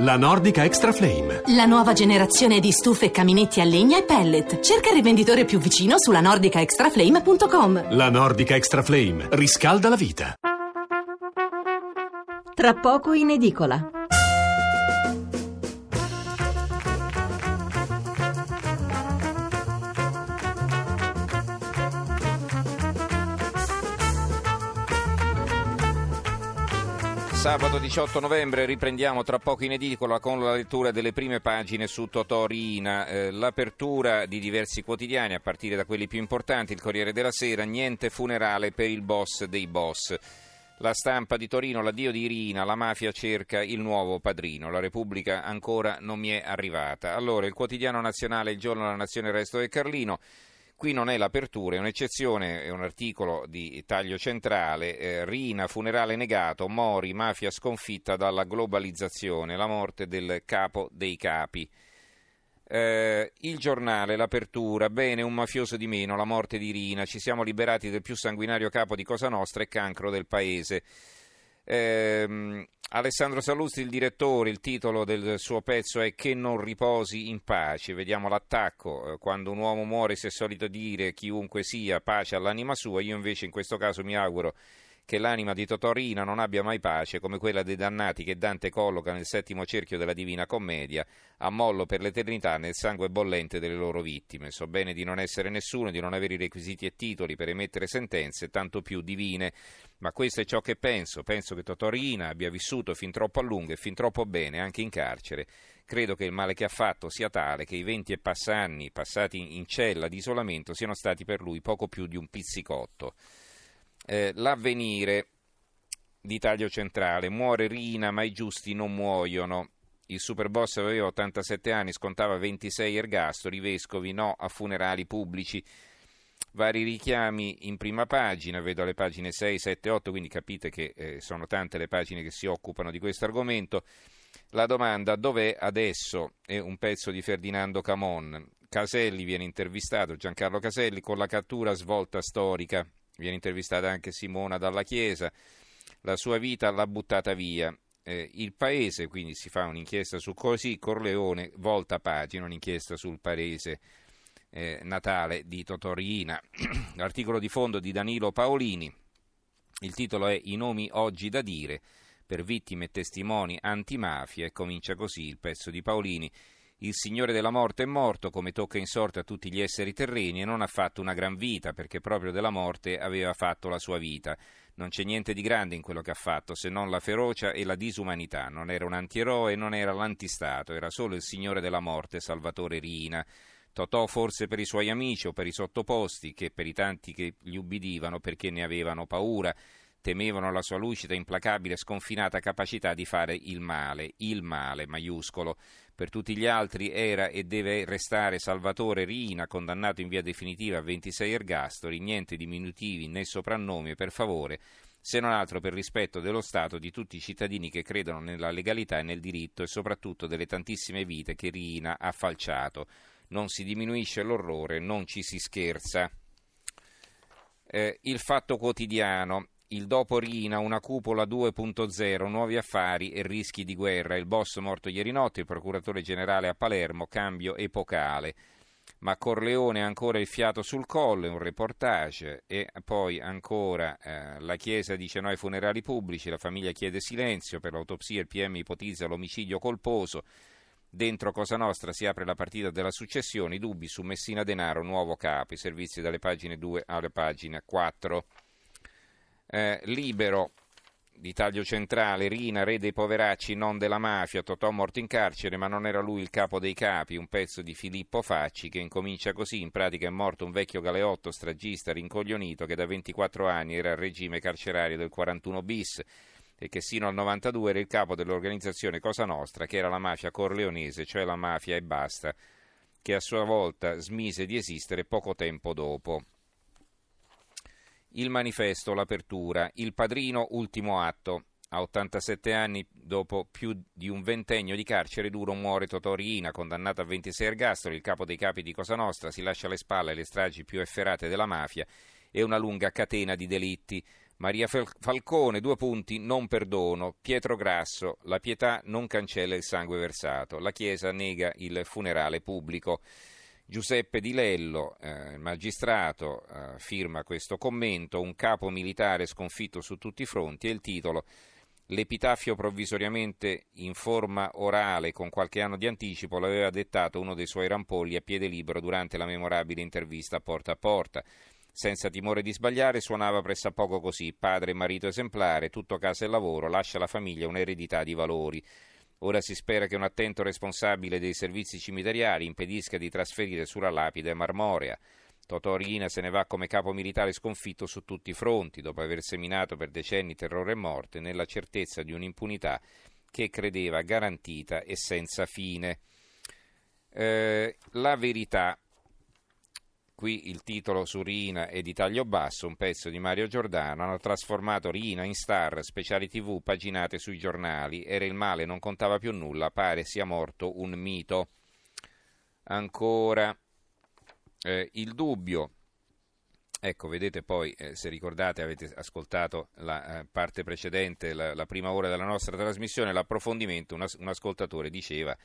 La Nordica Extra Flame. La nuova generazione di stufe e caminetti a legna e pellet. Cerca il rivenditore più vicino sulla nordicaextraflame.com. La Nordica Extra Flame riscalda la vita. Tra poco in edicola. Sabato 18 novembre riprendiamo tra poco in edicola con la lettura delle prime pagine su Totorina, eh, l'apertura di diversi quotidiani a partire da quelli più importanti, il Corriere della Sera, niente funerale per il boss dei boss. La stampa di Torino, l'addio di Irina, la mafia cerca il nuovo padrino, la Repubblica ancora non mi è arrivata. Allora, il quotidiano nazionale, il giorno della nazione, il resto del Carlino. Qui non è l'apertura, è un'eccezione, è un articolo di taglio centrale, eh, Rina, funerale negato, Mori, mafia sconfitta dalla globalizzazione, la morte del capo dei capi. Eh, il giornale, l'apertura, bene, un mafioso di meno, la morte di Rina, ci siamo liberati del più sanguinario capo di Cosa Nostra e cancro del paese. Eh, Alessandro Sallusti, il direttore, il titolo del suo pezzo è Che non riposi in pace. Vediamo l'attacco. Eh, quando un uomo muore si è solito dire chiunque sia pace all'anima sua, io invece in questo caso mi auguro che l'anima di Totorina non abbia mai pace come quella dei dannati che Dante colloca nel settimo cerchio della Divina Commedia, a mollo per l'eternità nel sangue bollente delle loro vittime. So bene di non essere nessuno, di non avere i requisiti e titoli per emettere sentenze, tanto più divine, ma questo è ciò che penso. Penso che Totorina abbia vissuto fin troppo a lungo e fin troppo bene, anche in carcere. Credo che il male che ha fatto sia tale che i venti e passa anni passati in cella di isolamento siano stati per lui poco più di un pizzicotto. Eh, l'avvenire di taglio centrale, muore Rina ma i giusti non muoiono. Il superboss aveva 87 anni, scontava 26 ergastoli, vescovi no a funerali pubblici. Vari richiami in prima pagina, vedo le pagine 6, 7, 8, quindi capite che eh, sono tante le pagine che si occupano di questo argomento. La domanda dov'è adesso è un pezzo di Ferdinando Camon. Caselli viene intervistato, Giancarlo Caselli, con la cattura svolta storica viene intervistata anche Simona dalla Chiesa, la sua vita l'ha buttata via. Eh, il paese, quindi si fa un'inchiesta su così, Corleone volta pagina, un'inchiesta sul paese eh, natale di Totorina. L'articolo di fondo di Danilo Paolini, il titolo è I nomi oggi da dire per vittime e testimoni antimafia e comincia così il pezzo di Paolini. Il Signore della morte è morto, come tocca in sorte a tutti gli esseri terreni, e non ha fatto una gran vita, perché proprio della morte aveva fatto la sua vita. Non c'è niente di grande in quello che ha fatto, se non la ferocia e la disumanità. Non era un antieroe, non era l'antistato, era solo il Signore della morte, Salvatore Rina. Totò forse per i suoi amici o per i sottoposti, che per i tanti che gli ubbidivano perché ne avevano paura, temevano la sua lucida, implacabile, sconfinata capacità di fare il male, il male maiuscolo. Per tutti gli altri era e deve restare Salvatore Rina, condannato in via definitiva a 26 ergastoli, niente diminutivi né soprannomi, per favore, se non altro per rispetto dello Stato di tutti i cittadini che credono nella legalità e nel diritto e soprattutto delle tantissime vite che Rina ha falciato. Non si diminuisce l'orrore, non ci si scherza. Eh, il fatto quotidiano il dopo Rina, una cupola 2.0, nuovi affari e rischi di guerra. Il boss morto ieri notte, il procuratore generale a Palermo, cambio epocale. Ma Corleone ancora il fiato sul collo, un reportage. E poi ancora eh, la Chiesa dice no ai funerali pubblici, la famiglia chiede silenzio, per l'autopsia il PM ipotizza l'omicidio colposo. Dentro Cosa Nostra si apre la partita della successione, i dubbi su Messina Denaro, nuovo capo, i servizi dalle pagine 2 alle pagine 4 eh, libero di taglio centrale, Rina, re dei poveracci, non della mafia, Totò morto in carcere, ma non era lui il capo dei capi, un pezzo di Filippo Facci che incomincia così, in pratica è morto un vecchio galeotto stragista rincoglionito che da 24 anni era al regime carcerario del 41 bis e che sino al 92 era il capo dell'organizzazione Cosa Nostra, che era la mafia corleonese, cioè la mafia e basta, che a sua volta smise di esistere poco tempo dopo il manifesto, l'apertura, il padrino, ultimo atto. A 87 anni, dopo più di un ventennio di carcere duro, muore Totò Riina, condannato a 26 ergastoli, il capo dei capi di Cosa Nostra, si lascia alle spalle le stragi più efferate della mafia e una lunga catena di delitti. Maria Falcone, due punti, non perdono. Pietro Grasso, la pietà non cancella il sangue versato. La Chiesa nega il funerale pubblico. Giuseppe Di Lello, eh, magistrato, eh, firma questo commento, un capo militare sconfitto su tutti i fronti e il titolo L'epitafio provvisoriamente in forma orale con qualche anno di anticipo l'aveva dettato uno dei suoi rampolli a piede libero durante la memorabile intervista porta a porta. Senza timore di sbagliare, suonava pressappoco così: padre e marito esemplare, tutto casa e lavoro, lascia alla famiglia un'eredità di valori. Ora si spera che un attento responsabile dei servizi cimiteriali impedisca di trasferire sulla lapide marmorea. Totò Riina se ne va come capo militare sconfitto su tutti i fronti, dopo aver seminato per decenni terrore e morte, nella certezza di un'impunità che credeva garantita e senza fine. Eh, la verità, qui il titolo su Rina è di taglio basso, un pezzo di Mario Giordano, hanno trasformato Rina in star, speciali tv, paginate sui giornali, era il male, non contava più nulla, pare sia morto un mito. Ancora eh, il dubbio, ecco, vedete poi, eh, se ricordate, avete ascoltato la eh, parte precedente, la, la, prima ora della nostra trasmissione, l'approfondimento, una, un ascoltatore diceva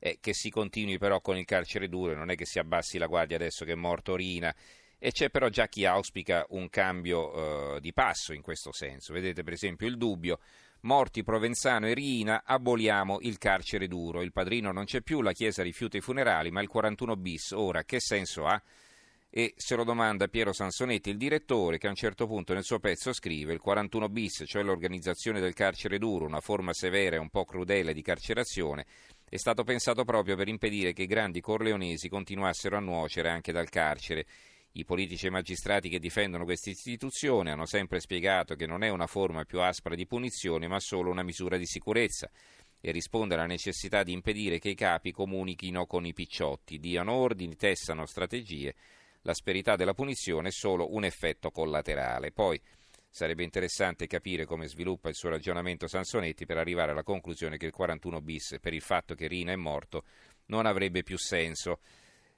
eh, che si continui però con il carcere duro, non è che si abbassi la guardia adesso che è morto Rina. E c'è però già chi auspica un cambio eh, di passo in questo senso. Vedete per esempio il dubbio Morti Provenzano e Riina, aboliamo il carcere duro. Il padrino non c'è più, la Chiesa rifiuta i funerali, ma il 41 bis ora che senso ha? E se lo domanda Piero Sansonetti, il direttore, che a un certo punto nel suo pezzo scrive: Il 41 bis, cioè l'organizzazione del carcere duro, una forma severa e un po' crudele di carcerazione, è stato pensato proprio per impedire che i grandi corleonesi continuassero a nuocere anche dal carcere. I politici e magistrati che difendono questa istituzione hanno sempre spiegato che non è una forma più aspra di punizione, ma solo una misura di sicurezza e risponde alla necessità di impedire che i capi comunichino con i picciotti, diano ordini, tessano strategie. L'asperità della punizione è solo un effetto collaterale. Poi sarebbe interessante capire come sviluppa il suo ragionamento Sansonetti per arrivare alla conclusione che il 41 bis, per il fatto che Rina è morto, non avrebbe più senso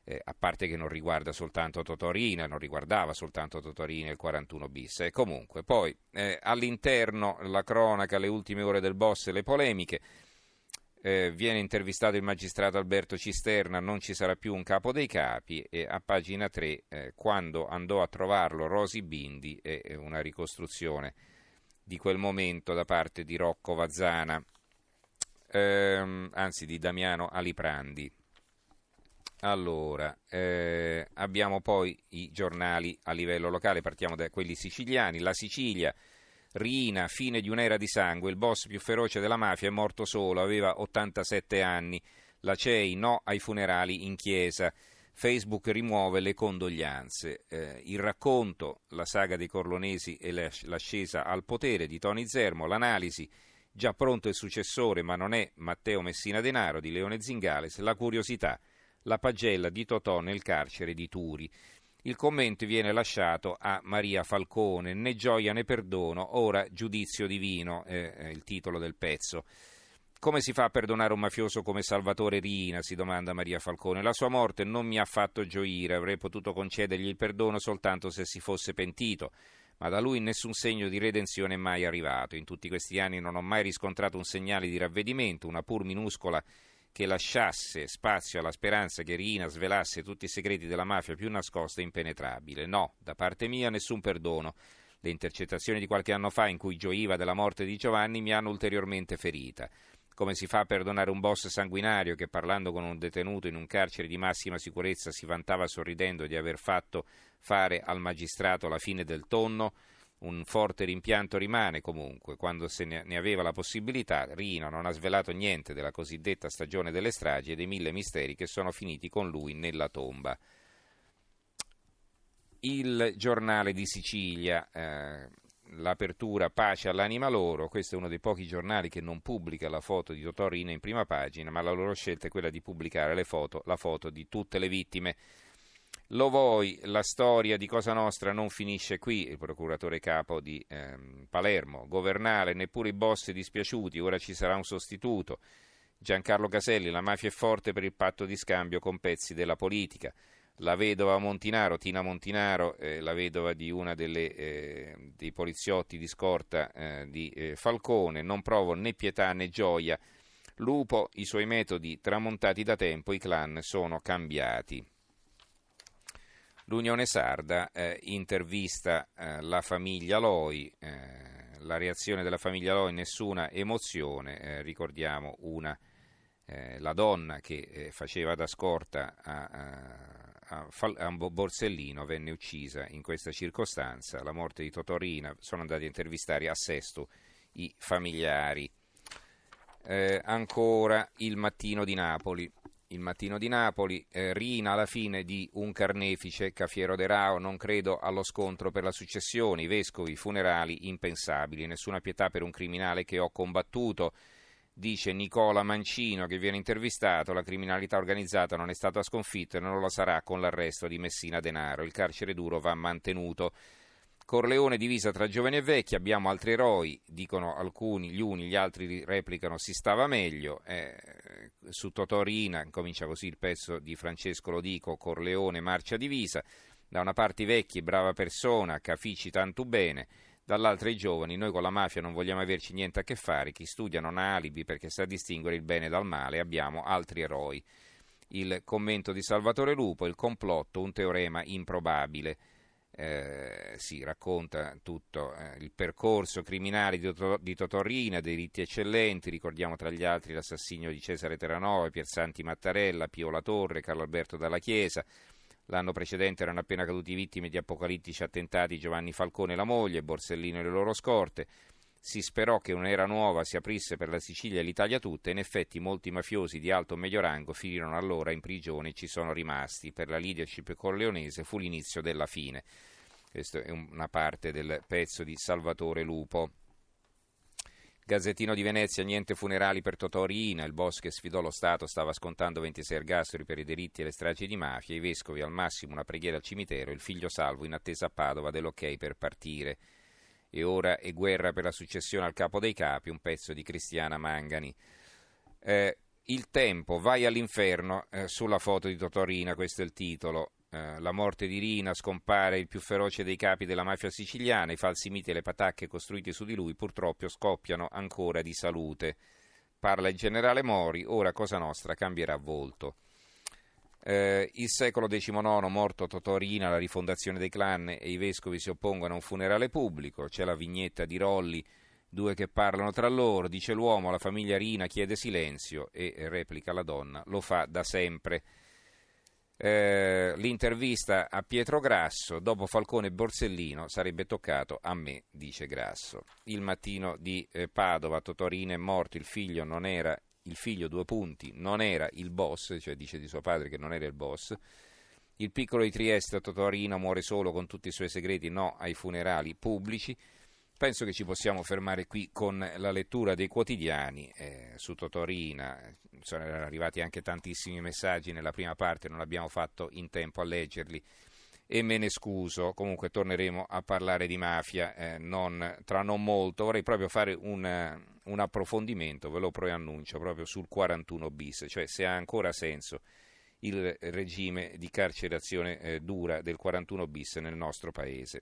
eh, a parte che non riguarda soltanto Totorina, non riguardava soltanto Totorina il 41 bis. Eh, comunque, poi eh, all'interno la cronaca, le ultime ore del boss e le polemiche. Eh, viene intervistato il magistrato Alberto Cisterna, non ci sarà più un capo dei capi e a pagina 3 eh, quando andò a trovarlo Rosi Bindi è una ricostruzione di quel momento da parte di Rocco Vazzana, ehm, anzi di Damiano Aliprandi. Allora, eh, abbiamo poi i giornali a livello locale, partiamo da quelli siciliani. La Sicilia, Rina, fine di un'era di sangue, il boss più feroce della mafia è morto solo, aveva 87 anni. La CEI no ai funerali in chiesa. Facebook rimuove le condoglianze. Eh, il racconto, la saga dei Corlonesi e l'ascesa al potere di Tony Zermo, l'analisi, già pronto il successore ma non è Matteo Messina Denaro di Leone Zingales, la curiosità la pagella di Totò nel carcere di Turi. Il commento viene lasciato a Maria Falcone, né gioia né perdono, ora giudizio divino, è il titolo del pezzo. Come si fa a perdonare un mafioso come Salvatore Rina? si domanda Maria Falcone. La sua morte non mi ha fatto gioire, avrei potuto concedergli il perdono soltanto se si fosse pentito, ma da lui nessun segno di redenzione è mai arrivato. In tutti questi anni non ho mai riscontrato un segnale di ravvedimento, una pur minuscola che lasciasse spazio alla speranza che Rina svelasse tutti i segreti della mafia più nascosta e impenetrabile. No, da parte mia nessun perdono. Le intercettazioni di qualche anno fa in cui gioiva della morte di Giovanni mi hanno ulteriormente ferita. Come si fa a perdonare un boss sanguinario che parlando con un detenuto in un carcere di massima sicurezza si vantava sorridendo di aver fatto fare al magistrato la fine del tonno? Un forte rimpianto rimane comunque, quando se ne aveva la possibilità, Rino non ha svelato niente della cosiddetta stagione delle stragi e dei mille misteri che sono finiti con lui nella tomba. Il giornale di Sicilia, eh, l'apertura Pace all'anima loro, questo è uno dei pochi giornali che non pubblica la foto di Totò Rina in prima pagina, ma la loro scelta è quella di pubblicare foto, la foto di tutte le vittime. Lo vuoi, la storia di Cosa Nostra non finisce qui, il procuratore capo di ehm, Palermo. Governare, neppure i boss dispiaciuti, ora ci sarà un sostituto. Giancarlo Caselli, la mafia è forte per il patto di scambio con pezzi della politica. la vedova Montinaro, Tina Montinaro, eh, la vedova di delle, eh, dei poliziotti di scorta eh, di eh, Falcone, non provo né pietà né gioia. Lupo, i suoi metodi tramontati da tempo, i clan sono cambiati. L'Unione Sarda eh, intervista eh, la famiglia Loi, la reazione della famiglia Loi, nessuna emozione, ricordiamo una, la donna che faceva da scorta a, a a, a Borsellino venne uccisa in questa circostanza, la morte di Totorina, sono andati a intervistare a Sesto i familiari. Eh, ancora il mattino di Napoli. Il mattino di Napoli, eh, Rina alla fine di un carnefice, Cafiero de Rao, non credo allo scontro per la successione, i vescovi, funerali impensabili, nessuna pietà per un criminale che ho combattuto, dice Nicola Mancino che viene intervistato, la criminalità organizzata non è stata sconfitta e non lo sarà con l'arresto di Messina Denaro, il carcere duro va mantenuto. Corleone divisa tra giovani e vecchi, abbiamo altri eroi, dicono alcuni, gli uni, gli altri replicano si stava meglio. Eh, su Totorina comincia così il pezzo di Francesco Lodico, Corleone marcia divisa, da una parte i vecchi, brava persona, cafici tanto bene, dall'altra i giovani, noi con la mafia non vogliamo averci niente a che fare, chi studia non ha alibi perché sa distinguere il bene dal male, abbiamo altri eroi. Il commento di Salvatore Lupo, il complotto, un teorema improbabile. Eh, si racconta tutto eh, il percorso criminale di, Toto, di Totorrina, diritti eccellenti, ricordiamo tra gli altri l'assassinio di Cesare Terranova, Piersanti Mattarella, Pio La Torre, Carlo Alberto Dalla Chiesa, L'anno precedente erano appena caduti vittime di apocalittici attentati Giovanni Falcone e la moglie, Borsellino e le loro scorte. Si sperò che un'era nuova si aprisse per la Sicilia e l'Italia tutta in effetti molti mafiosi di alto o medio rango finirono allora in prigione e ci sono rimasti. Per la leadership corleonese fu l'inizio della fine. Questa è una parte del pezzo di Salvatore Lupo. Gazzettino di Venezia, niente funerali per Totò Riina, il boss che sfidò lo Stato stava scontando 26 ergastoli per i delitti e le stragi di mafia, i vescovi al massimo una preghiera al cimitero, il figlio salvo in attesa a Padova dell'ok per partire. E ora è guerra per la successione al capo dei capi, un pezzo di Cristiana Mangani. Eh, il tempo, vai all'inferno, eh, sulla foto di Totorina, questo è il titolo. Eh, la morte di Rina scompare il più feroce dei capi della mafia siciliana, i falsi miti e le patacche costruite su di lui purtroppo scoppiano ancora di salute. Parla il generale Mori, ora Cosa Nostra cambierà volto. Eh, il secolo XIX, morto Totorina, la rifondazione dei clan e i vescovi si oppongono a un funerale pubblico, c'è la vignetta di Rolli, due che parlano tra loro, dice l'uomo, la famiglia Rina chiede silenzio e replica la donna, lo fa da sempre. Eh, l'intervista a Pietro Grasso, dopo Falcone e Borsellino sarebbe toccato a me, dice Grasso. Il mattino di eh, Padova, Totorino è morto, il figlio non era, il figlio due punti, non era il boss, cioè dice di suo padre che non era il boss. Il piccolo di Trieste, Totorino, muore solo con tutti i suoi segreti, no ai funerali pubblici. Penso che ci possiamo fermare qui con la lettura dei quotidiani eh, su Totorina. Sono arrivati anche tantissimi messaggi nella prima parte, non abbiamo fatto in tempo a leggerli e me ne scuso. Comunque torneremo a parlare di mafia eh, non, tra non molto. Vorrei proprio fare un, un approfondimento, ve lo preannuncio, proprio sul 41 bis, cioè se ha ancora senso il regime di carcerazione eh, dura del 41 bis nel nostro paese.